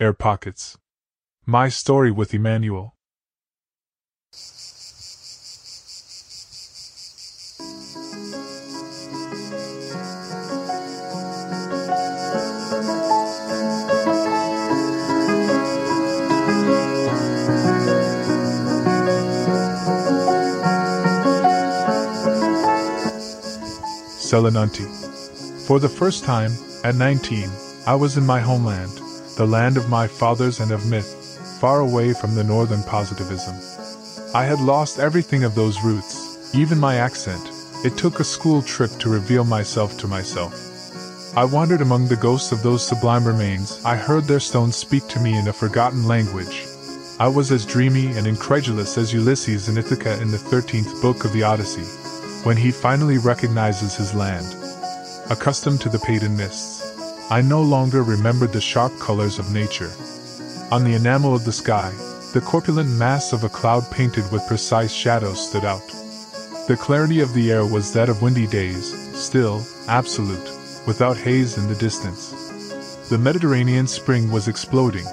Air Pockets. My story with Emmanuel. Selinunte. For the first time, at 19, I was in my homeland, the land of my fathers and of myth, far away from the northern positivism. I had lost everything of those roots, even my accent. It took a school trip to reveal myself to myself. I wandered among the ghosts of those sublime remains, I heard their stones speak to me in a forgotten language. I was as dreamy and incredulous as Ulysses in Ithaca in the 13th book of the Odyssey, when he finally recognizes his land. Accustomed to the pagan mists, I no longer remembered the sharp colors of nature. On the enamel of the sky, the corpulent mass of a cloud painted with precise shadows stood out. The clarity of the air was that of windy days, still, absolute, without haze in the distance. The Mediterranean spring was exploding.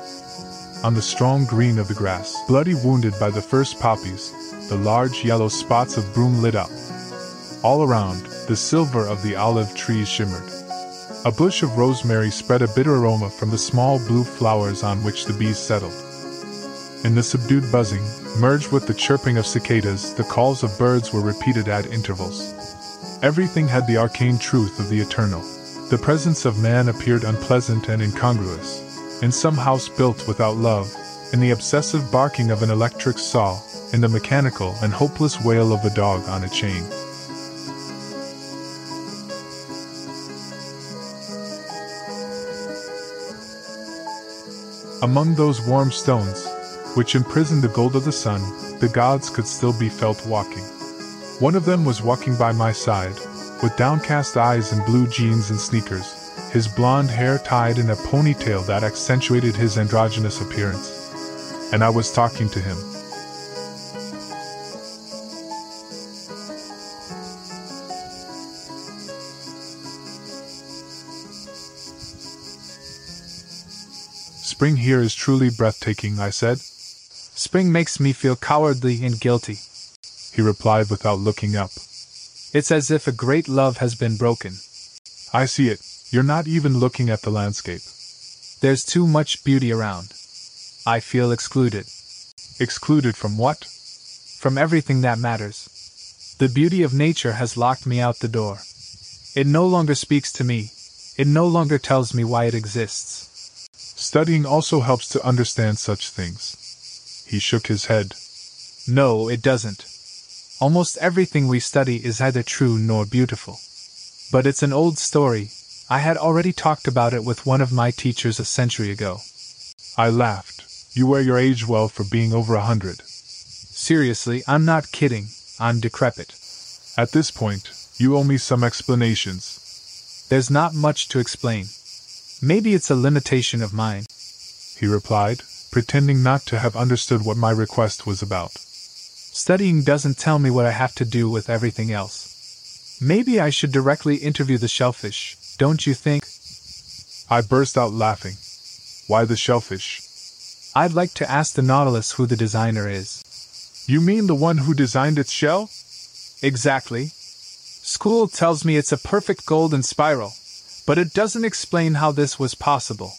On the strong green of the grass, bloody wounded by the first poppies, the large yellow spots of broom lit up. All around, the silver of the olive trees shimmered. A bush of rosemary spread a bitter aroma from the small blue flowers on which the bees settled. In the subdued buzzing, merged with the chirping of cicadas, the calls of birds were repeated at intervals. Everything had the arcane truth of the eternal. The presence of man appeared unpleasant and incongruous. In some house built without love, in the obsessive barking of an electric saw, in the mechanical and hopeless wail of a dog on a chain. Among those warm stones, which imprisoned the gold of the sun, the gods could still be felt walking. One of them was walking by my side, with downcast eyes and blue jeans and sneakers, his blonde hair tied in a ponytail that accentuated his androgynous appearance. And I was talking to him. Spring here is truly breathtaking, I said. Spring makes me feel cowardly and guilty, he replied without looking up. It's as if a great love has been broken. I see it. You're not even looking at the landscape. There's too much beauty around. I feel excluded. Excluded from what? From everything that matters. The beauty of nature has locked me out the door. It no longer speaks to me. It no longer tells me why it exists. Studying also helps to understand such things. He shook his head. No, it doesn't. Almost everything we study is either true nor beautiful. But it's an old story. I had already talked about it with one of my teachers a century ago. I laughed. You wear your age well for being over a hundred. Seriously, I'm not kidding. I'm decrepit. At this point, you owe me some explanations. There's not much to explain. Maybe it's a limitation of mine, he replied, pretending not to have understood what my request was about. Studying doesn't tell me what I have to do with everything else. Maybe I should directly interview the shellfish, don't you think? I burst out laughing. Why the shellfish? I'd like to ask the Nautilus who the designer is. You mean the one who designed its shell? Exactly. School tells me it's a perfect golden spiral, but it doesn't explain how this was possible.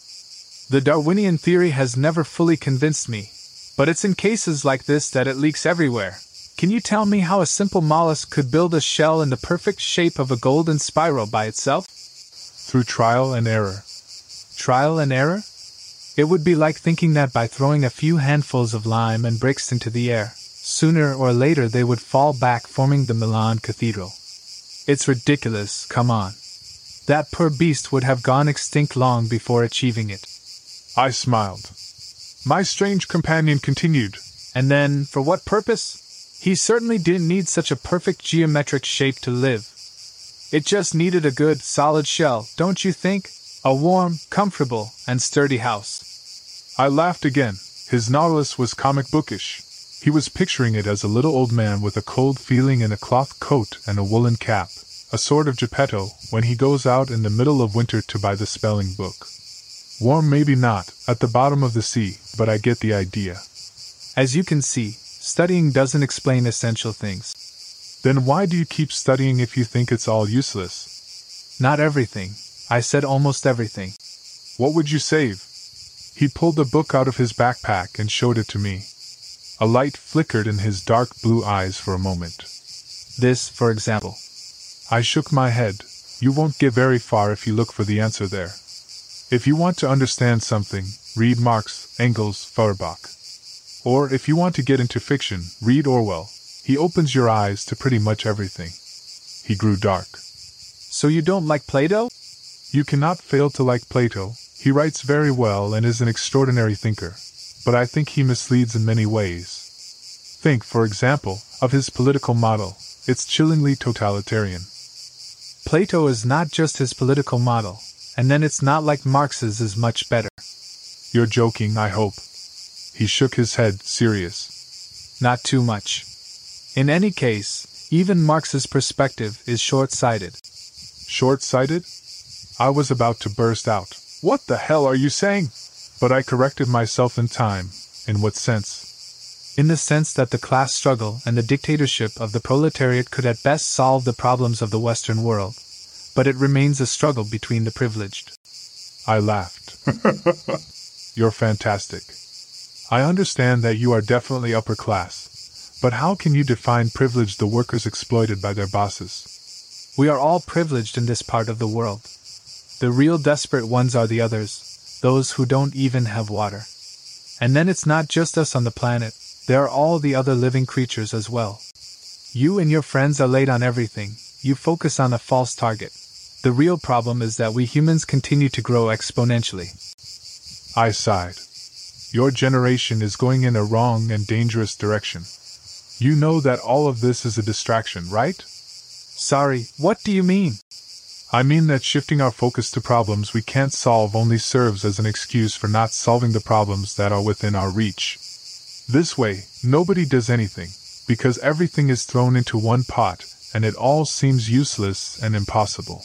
The Darwinian theory has never fully convinced me, but it's in cases like this that it leaks everywhere. Can you tell me how a simple mollusk could build a shell in the perfect shape of a golden spiral by itself? Through trial and error. Trial and error? It would be like thinking that by throwing a few handfuls of lime and bricks into the air, sooner or later they would fall back, forming the Milan Cathedral. It's ridiculous, come on. That poor beast would have gone extinct long before achieving it. I smiled. My strange companion continued. And then, for what purpose? He certainly didn't need such a perfect geometric shape to live. It just needed a good, solid shell, don't you think? A warm, comfortable, and sturdy house. I laughed again. His Nautilus was comic bookish. He was picturing it as a little old man with a cold feeling in a cloth coat and a woolen cap a sort of Geppetto, when he goes out in the middle of winter to buy the spelling book. Warm, maybe not, at the bottom of the sea, but I get the idea. As you can see, studying doesn't explain essential things. Then why do you keep studying if you think it's all useless? Not everything. I said almost everything. What would you save? He pulled the book out of his backpack and showed it to me. A light flickered in his dark blue eyes for a moment. This, for example. I shook my head. You won't get very far if you look for the answer there. If you want to understand something, read Marx, Engels, Feuerbach. Or if you want to get into fiction, read Orwell. He opens your eyes to pretty much everything. He grew dark. So you don't like Plato? You cannot fail to like Plato. He writes very well and is an extraordinary thinker. But I think he misleads in many ways. Think, for example, of his political model. It's chillingly totalitarian. Plato is not just his political model, and then it's not like Marx's is much better. You're joking, I hope. He shook his head, serious. Not too much. In any case, even Marx's perspective is short sighted. Short sighted? I was about to burst out. What the hell are you saying? But I corrected myself in time. In what sense? In the sense that the class struggle and the dictatorship of the proletariat could at best solve the problems of the Western world, but it remains a struggle between the privileged. I laughed. You're fantastic. I understand that you are definitely upper class, but how can you define privilege the workers exploited by their bosses? We are all privileged in this part of the world. The real desperate ones are the others, those who don't even have water. And then it's not just us on the planet, there are all the other living creatures as well. You and your friends are late on everything, you focus on a false target. The real problem is that we humans continue to grow exponentially. I sighed. Your generation is going in a wrong and dangerous direction. You know that all of this is a distraction, right? Sorry, what do you mean? I mean that shifting our focus to problems we can't solve only serves as an excuse for not solving the problems that are within our reach. This way, nobody does anything, because everything is thrown into one pot, and it all seems useless and impossible.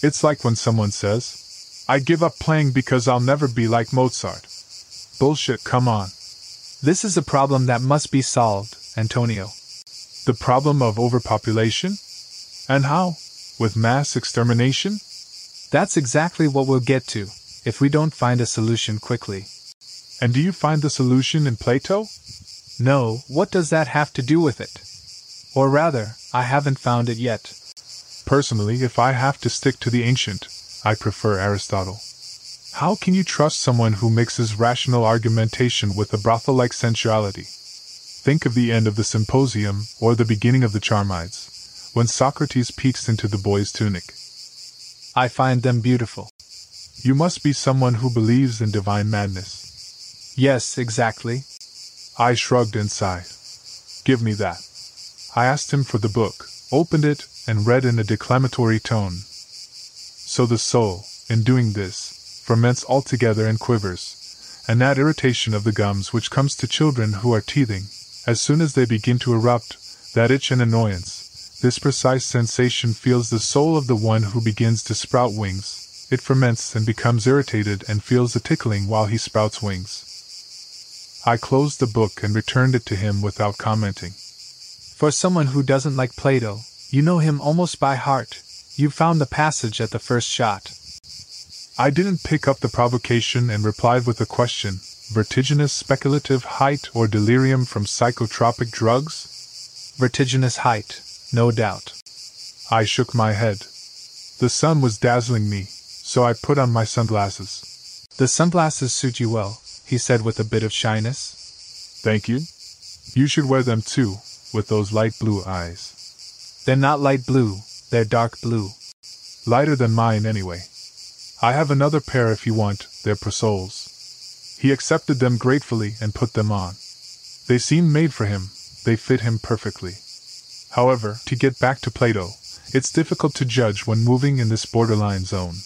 It's like when someone says, I give up playing because I'll never be like Mozart. Bullshit, come on. This is a problem that must be solved, Antonio. The problem of overpopulation? And how? With mass extermination? That's exactly what we'll get to, if we don't find a solution quickly. And do you find the solution in Plato? No, what does that have to do with it? Or rather, I haven't found it yet. Personally, if I have to stick to the ancient, I prefer Aristotle. How can you trust someone who mixes rational argumentation with a brothel like sensuality? Think of the end of the symposium or the beginning of the Charmides, when Socrates peeks into the boy's tunic. I find them beautiful. You must be someone who believes in divine madness. Yes, exactly. I shrugged and sighed. Give me that. I asked him for the book, opened it, and read in a declamatory tone. So the soul, in doing this, ferments altogether and quivers, and that irritation of the gums which comes to children who are teething, as soon as they begin to erupt, that itch and annoyance, this precise sensation feels the soul of the one who begins to sprout wings, it ferments and becomes irritated and feels a tickling while he sprouts wings. I closed the book and returned it to him without commenting. For someone who doesn't like Plato, you know him almost by heart. You found the passage at the first shot. I didn't pick up the provocation and replied with a question vertiginous speculative height or delirium from psychotropic drugs? Vertiginous height, no doubt. I shook my head. The sun was dazzling me, so I put on my sunglasses. The sunglasses suit you well, he said with a bit of shyness. Thank you. You should wear them too, with those light blue eyes. They're not light blue, they're dark blue. Lighter than mine, anyway. I have another pair if you want, they're Persols. He accepted them gratefully and put them on. They seemed made for him, they fit him perfectly. However, to get back to Plato, it's difficult to judge when moving in this borderline zone.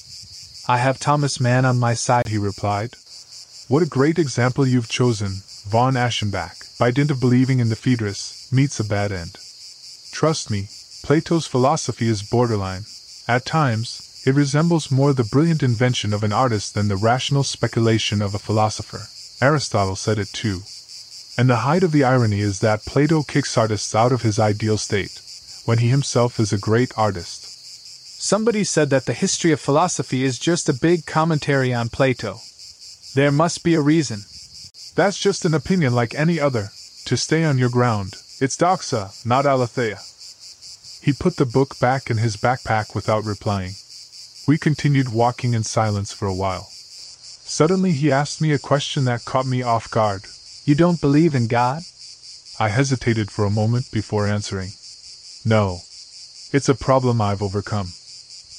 I have Thomas Mann on my side, he replied. What a great example you've chosen, von Aschenbach, by dint of believing in the Phaedrus, meets a bad end. Trust me, Plato's philosophy is borderline. At times, It resembles more the brilliant invention of an artist than the rational speculation of a philosopher. Aristotle said it too. And the height of the irony is that Plato kicks artists out of his ideal state, when he himself is a great artist. Somebody said that the history of philosophy is just a big commentary on Plato. There must be a reason. That's just an opinion like any other. To stay on your ground, it's doxa, not aletheia. He put the book back in his backpack without replying. We continued walking in silence for a while. Suddenly he asked me a question that caught me off guard. You don't believe in God? I hesitated for a moment before answering. No. It's a problem I've overcome.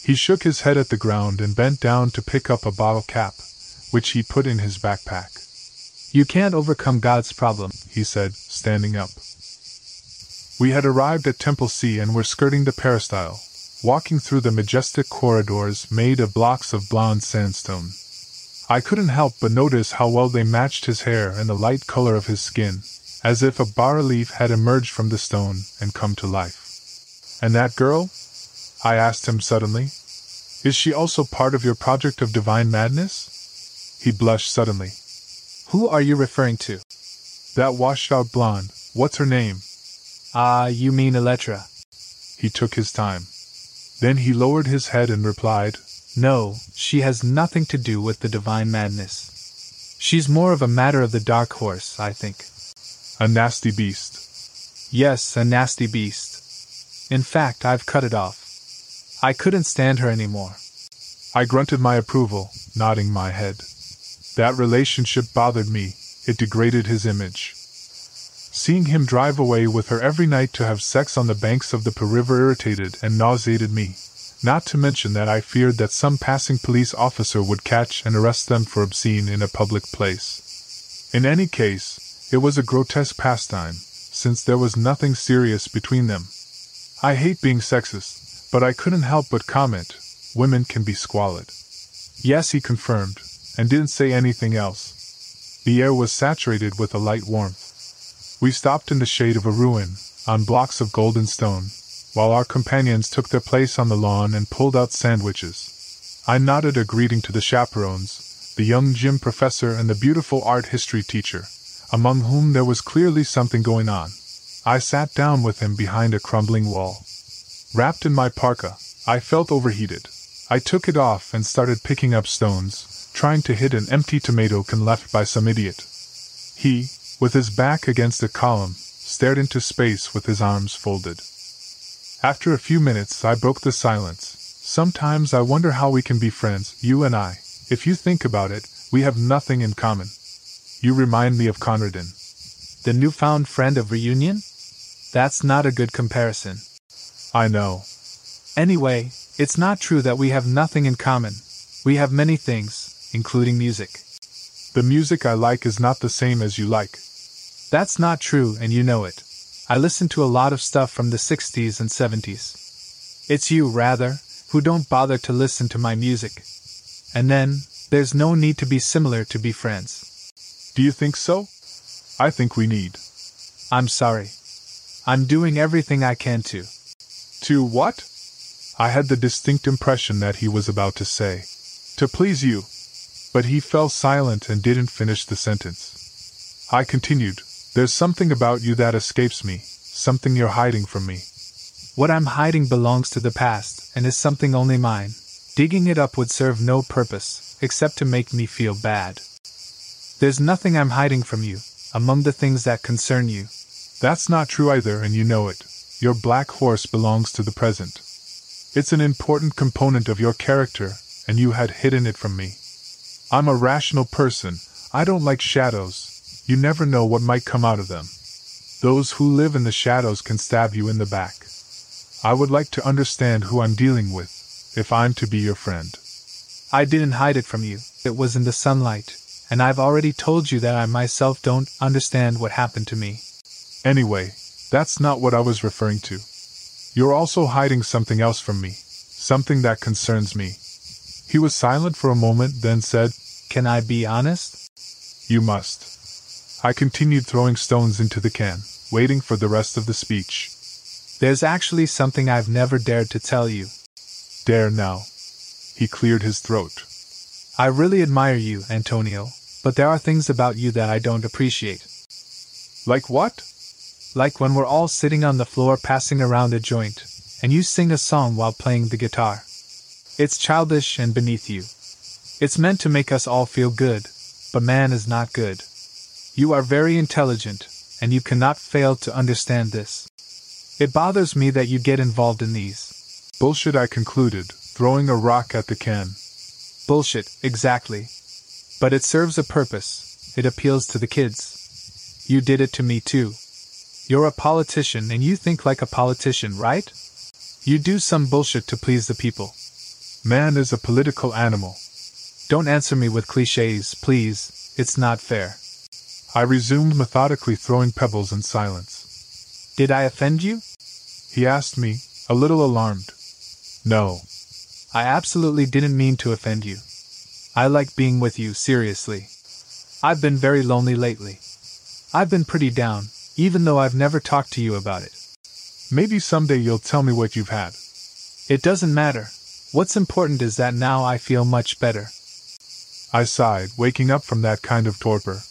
He shook his head at the ground and bent down to pick up a bottle cap, which he put in his backpack. You can't overcome God's problem, he said, standing up. We had arrived at Temple C and were skirting the peristyle, walking through the majestic corridors made of blocks of blonde sandstone. I couldn't help but notice how well they matched his hair and the light color of his skin, as if a bas relief had emerged from the stone and come to life. And that girl? I asked him suddenly. Is she also part of your project of divine madness? He blushed suddenly. Who are you referring to? That washed out blonde. What's her name? Ah, you mean Elettra. He took his time. Then he lowered his head and replied, no, she has nothing to do with the divine madness. She's more of a matter of the dark horse, I think. A nasty beast. Yes, a nasty beast. In fact, I've cut it off. I couldn't stand her any more. I grunted my approval, nodding my head. That relationship bothered me, it degraded his image. Seeing him drive away with her every night to have sex on the banks of the River irritated and nauseated me not to mention that I feared that some passing police officer would catch and arrest them for obscene in a public place. In any case, it was a grotesque pastime, since there was nothing serious between them. I hate being sexist, but I couldn't help but comment women can be squalid. Yes, he confirmed, and didn't say anything else. The air was saturated with a light warmth. We stopped in the shade of a ruin, on blocks of golden stone, while our companions took their place on the lawn and pulled out sandwiches. I nodded a greeting to the chaperones, the young gym professor and the beautiful art history teacher, among whom there was clearly something going on. I sat down with him behind a crumbling wall. Wrapped in my parka, I felt overheated. I took it off and started picking up stones, trying to hit an empty tomato can left by some idiot. He, with his back against a column, stared into space with his arms folded. After a few minutes, I broke the silence. Sometimes I wonder how we can be friends, you and I. If you think about it, we have nothing in common. You remind me of Konradin. The newfound friend of reunion? That's not a good comparison. I know. Anyway, it's not true that we have nothing in common. We have many things, including music. The music I like is not the same as you like. That's not true, and you know it. I listen to a lot of stuff from the 60s and 70s. It's you, rather, who don't bother to listen to my music. And then, there's no need to be similar to be friends. Do you think so? I think we need. I'm sorry. I'm doing everything I can to. To what? I had the distinct impression that he was about to say, To please you. But he fell silent and didn't finish the sentence. I continued, there's something about you that escapes me, something you're hiding from me. What I'm hiding belongs to the past, and is something only mine. Digging it up would serve no purpose, except to make me feel bad. There's nothing I'm hiding from you, among the things that concern you. That's not true either, and you know it. Your black horse belongs to the present. It's an important component of your character, and you had hidden it from me. I'm a rational person. I don't like shadows, you never know what might come out of them. Those who live in the shadows can stab you in the back. I would like to understand who I'm dealing with, if I'm to be your friend. I didn't hide it from you, it was in the sunlight, and I've already told you that I myself don't understand what happened to me. Anyway, that's not what I was referring to. You're also hiding something else from me, something that concerns me. He was silent for a moment, then said, Can I be honest? You must. I continued throwing stones into the can, waiting for the rest of the speech. There's actually something I've never dared to tell you. Dare now. He cleared his throat. I really admire you, Antonio, but there are things about you that I don't appreciate. Like what? Like when we're all sitting on the floor passing around a joint, and you sing a song while playing the guitar. It's childish and beneath you. It's meant to make us all feel good, but man is not good. You are very intelligent, and you cannot fail to understand this. It bothers me that you get involved in these. Bullshit, I concluded, throwing a rock at the can. Bullshit, exactly. But it serves a purpose, it appeals to the kids. You did it to me too. You're a politician and you think like a politician, right? You do some bullshit to please the people. Man is a political animal. Don't answer me with cliches, please, it's not fair. I resumed methodically throwing pebbles in silence. Did I offend you? He asked me, a little alarmed. No. I absolutely didn't mean to offend you. I like being with you, seriously. I've been very lonely lately. I've been pretty down, even though I've never talked to you about it. Maybe someday you'll tell me what you've had. It doesn't matter. What's important is that now I feel much better. I sighed, waking up from that kind of torpor.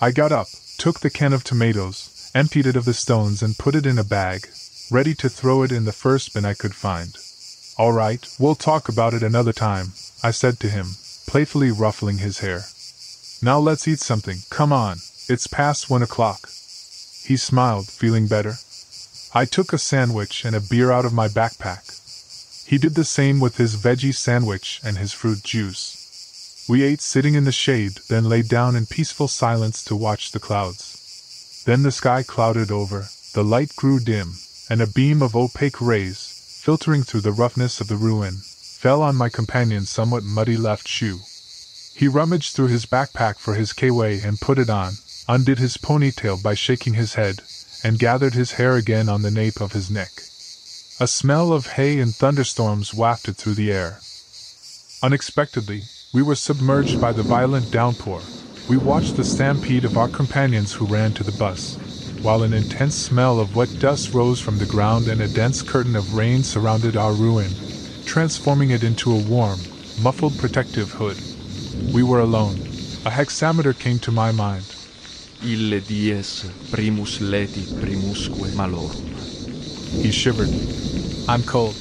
I got up, took the can of tomatoes, emptied it of the stones, and put it in a bag, ready to throw it in the first bin I could find. All right, we'll talk about it another time, I said to him, playfully ruffling his hair. Now let's eat something, come on, it's past one o'clock. He smiled, feeling better. I took a sandwich and a beer out of my backpack. He did the same with his veggie sandwich and his fruit juice. We ate sitting in the shade, then lay down in peaceful silence to watch the clouds. Then the sky clouded over, the light grew dim, and a beam of opaque rays, filtering through the roughness of the ruin, fell on my companion's somewhat muddy left shoe. He rummaged through his backpack for his K-way and put it on, undid his ponytail by shaking his head, and gathered his hair again on the nape of his neck. A smell of hay and thunderstorms wafted through the air. Unexpectedly, we were submerged by the violent downpour. We watched the stampede of our companions who ran to the bus, while an intense smell of wet dust rose from the ground and a dense curtain of rain surrounded our ruin, transforming it into a warm, muffled protective hood. We were alone. A hexameter came to my mind. Ille dies primus leti primusque malorum. He shivered. I'm cold.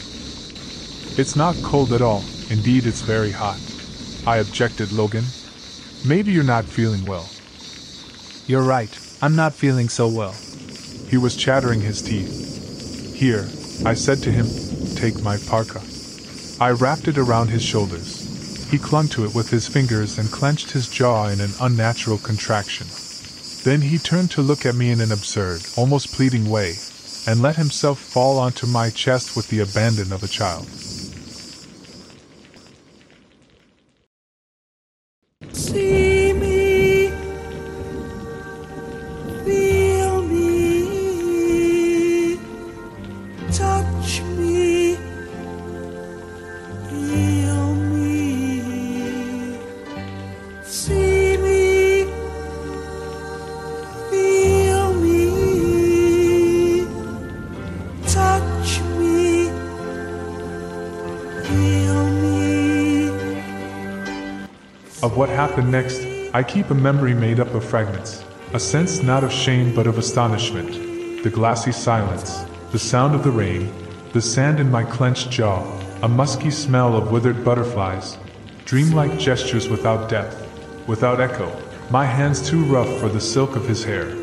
It's not cold at all. Indeed, it's very hot. I objected, Logan. Maybe you're not feeling well. You're right, I'm not feeling so well. He was chattering his teeth. Here, I said to him, take my parka. I wrapped it around his shoulders. He clung to it with his fingers and clenched his jaw in an unnatural contraction. Then he turned to look at me in an absurd, almost pleading way, and let himself fall onto my chest with the abandon of a child. Of what happened next, I keep a memory made up of fragments. A sense not of shame but of astonishment. The glassy silence, the sound of the rain, the sand in my clenched jaw, a musky smell of withered butterflies, dreamlike gestures without depth, without echo, my hands too rough for the silk of his hair.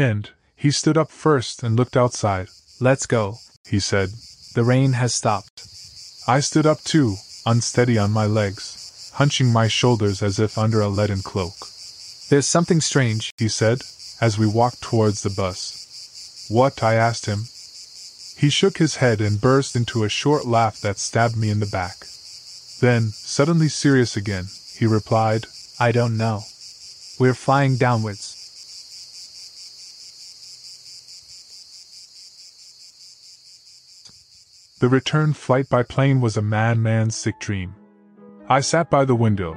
End, he stood up first and looked outside. Let's go. He said, The rain has stopped. I stood up too, unsteady on my legs, hunching my shoulders as if under a leaden cloak. There's something strange. He said, as we walked towards the bus. What? I asked him. He shook his head and burst into a short laugh that stabbed me in the back. Then, suddenly serious again, he replied, I don't know. We're flying downwards. The return flight by plane was a madman's sick dream. I sat by the window.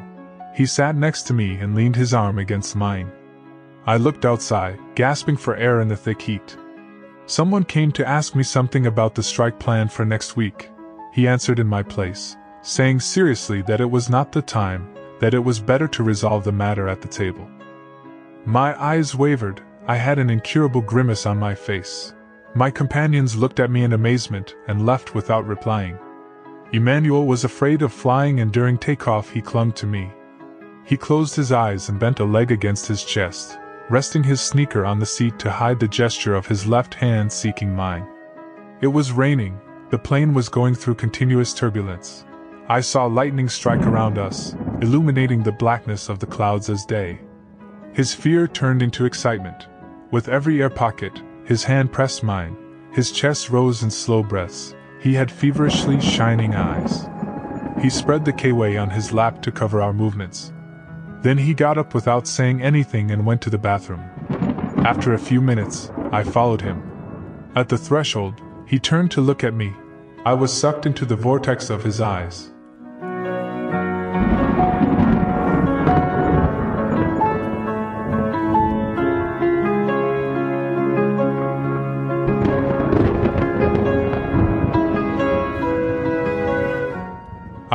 He sat next to me and leaned his arm against mine. I looked outside, gasping for air in the thick heat. Someone came to ask me something about the strike plan for next week. He answered in my place, saying seriously that it was not the time, that it was better to resolve the matter at the table. My eyes wavered, I had an incurable grimace on my face. My companions looked at me in amazement and left without replying. Emmanuel was afraid of flying, and during takeoff, he clung to me. He closed his eyes and bent a leg against his chest, resting his sneaker on the seat to hide the gesture of his left hand seeking mine. It was raining, the plane was going through continuous turbulence. I saw lightning strike around us, illuminating the blackness of the clouds as day. His fear turned into excitement. With every air pocket, his hand pressed mine, his chest rose in slow breaths. He had feverishly shining eyes. He spread the K-way on his lap to cover our movements. Then he got up without saying anything and went to the bathroom. After a few minutes, I followed him. At the threshold, he turned to look at me. I was sucked into the vortex of his eyes.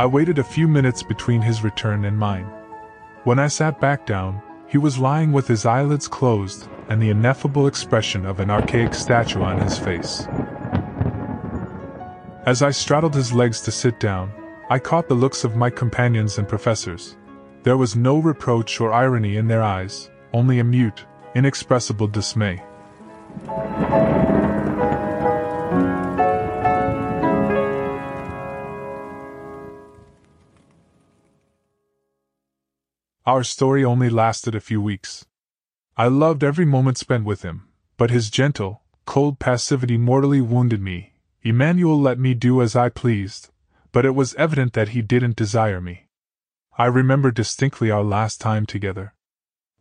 I waited a few minutes between his return and mine. When I sat back down, he was lying with his eyelids closed and the ineffable expression of an archaic statue on his face. As I straddled his legs to sit down, I caught the looks of my companions and professors. There was no reproach or irony in their eyes, only a mute, inexpressible dismay. Our story only lasted a few weeks. I loved every moment spent with him, but his gentle, cold passivity mortally wounded me. Emmanuel let me do as I pleased, but it was evident that he didn't desire me. I remember distinctly our last time together.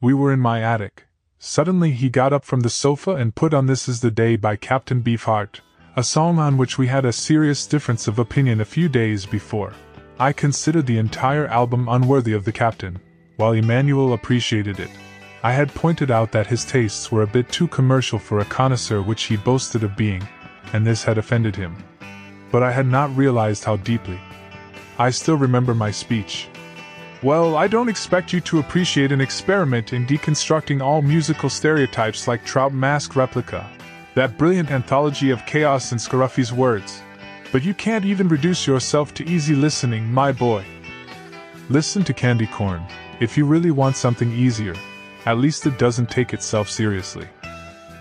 We were in my attic. Suddenly he got up from the sofa and put on This Is the Day by Captain Beefheart, a song on which we had a serious difference of opinion a few days before. I considered the entire album unworthy of the captain, while Emmanuel appreciated it. I had pointed out that his tastes were a bit too commercial for a connoisseur which he boasted of being, and this had offended him. But I had not realized how deeply. I still remember my speech. Well, I don't expect you to appreciate an experiment in deconstructing all musical stereotypes like Trout Mask Replica, that brilliant anthology of chaos in Scruffy's words. But you can't even reduce yourself to easy listening, my boy. Listen to Candy Corn, if you really want something easier, at least it doesn't take itself seriously.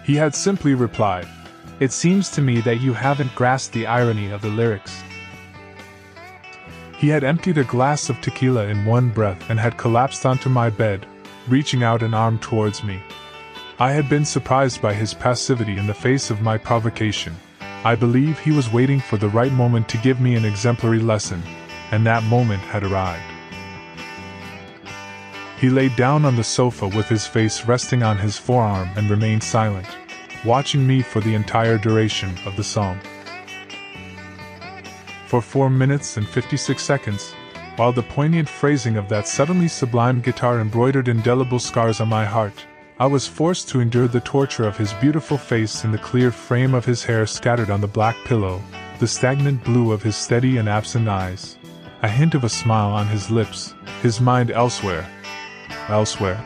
He had simply replied, It seems to me that you haven't grasped the irony of the lyrics. He had emptied a glass of tequila in one breath and had collapsed onto my bed, reaching out an arm towards me. I had been surprised by his passivity in the face of my provocation. I believe he was waiting for the right moment to give me an exemplary lesson, and that moment had arrived. He lay down on the sofa with his face resting on his forearm and remained silent, watching me for the entire duration of the song. For four minutes and 56 seconds, while the poignant phrasing of that suddenly sublime guitar embroidered indelible scars on my heart, I was forced to endure the torture of his beautiful face and the clear frame of his hair scattered on the black pillow, the stagnant blue of his steady and absent eyes, a hint of a smile on his lips, his mind elsewhere. Elsewhere.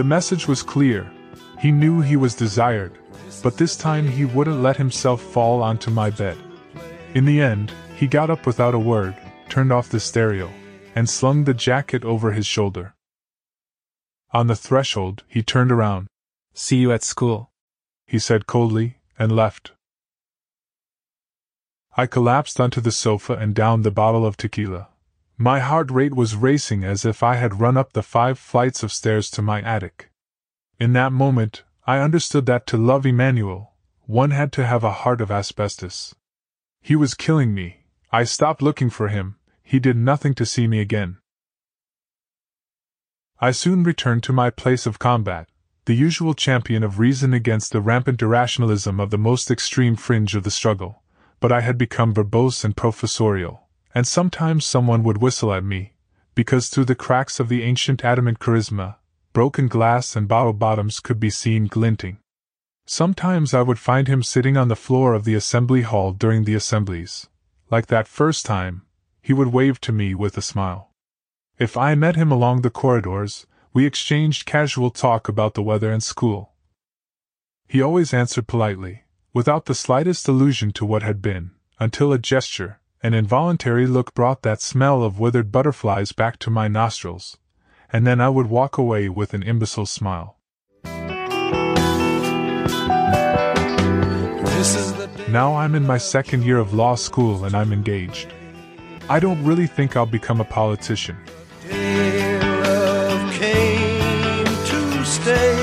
The message was clear. He knew he was desired, but this time he wouldn't let himself fall onto my bed. In the end, he got up without a word, turned off the stereo, and slung the jacket over his shoulder. On the threshold, he turned around. See you at school, he said coldly, and left. I collapsed onto the sofa and downed the bottle of tequila. My heart rate was racing as if I had run up the five flights of stairs to my attic. In that moment, I understood that to love Emmanuel, one had to have a heart of asbestos. He was killing me. I stopped looking for him, he did nothing to see me again. I soon returned to my place of combat, the usual champion of reason against the rampant irrationalism of the most extreme fringe of the struggle, but I had become verbose and professorial and sometimes someone would whistle at me, because through the cracks of the ancient adamant charisma, broken glass and bottle bottoms could be seen glinting. Sometimes I would find him sitting on the floor of the assembly hall during the assemblies. Like that first time, he would wave to me with a smile. If I met him along the corridors, we exchanged casual talk about the weather and school. He always answered politely, without the slightest allusion to what had been, until a gesture, an involuntary look brought that smell of withered butterflies back to my nostrils, and then I would walk away with an imbecile smile. Now I'm in my second year of law school and I'm engaged. I don't really think I'll become a politician. Day love came to stay.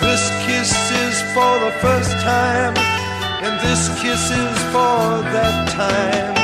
This kiss is for the first time, and this kiss is for that time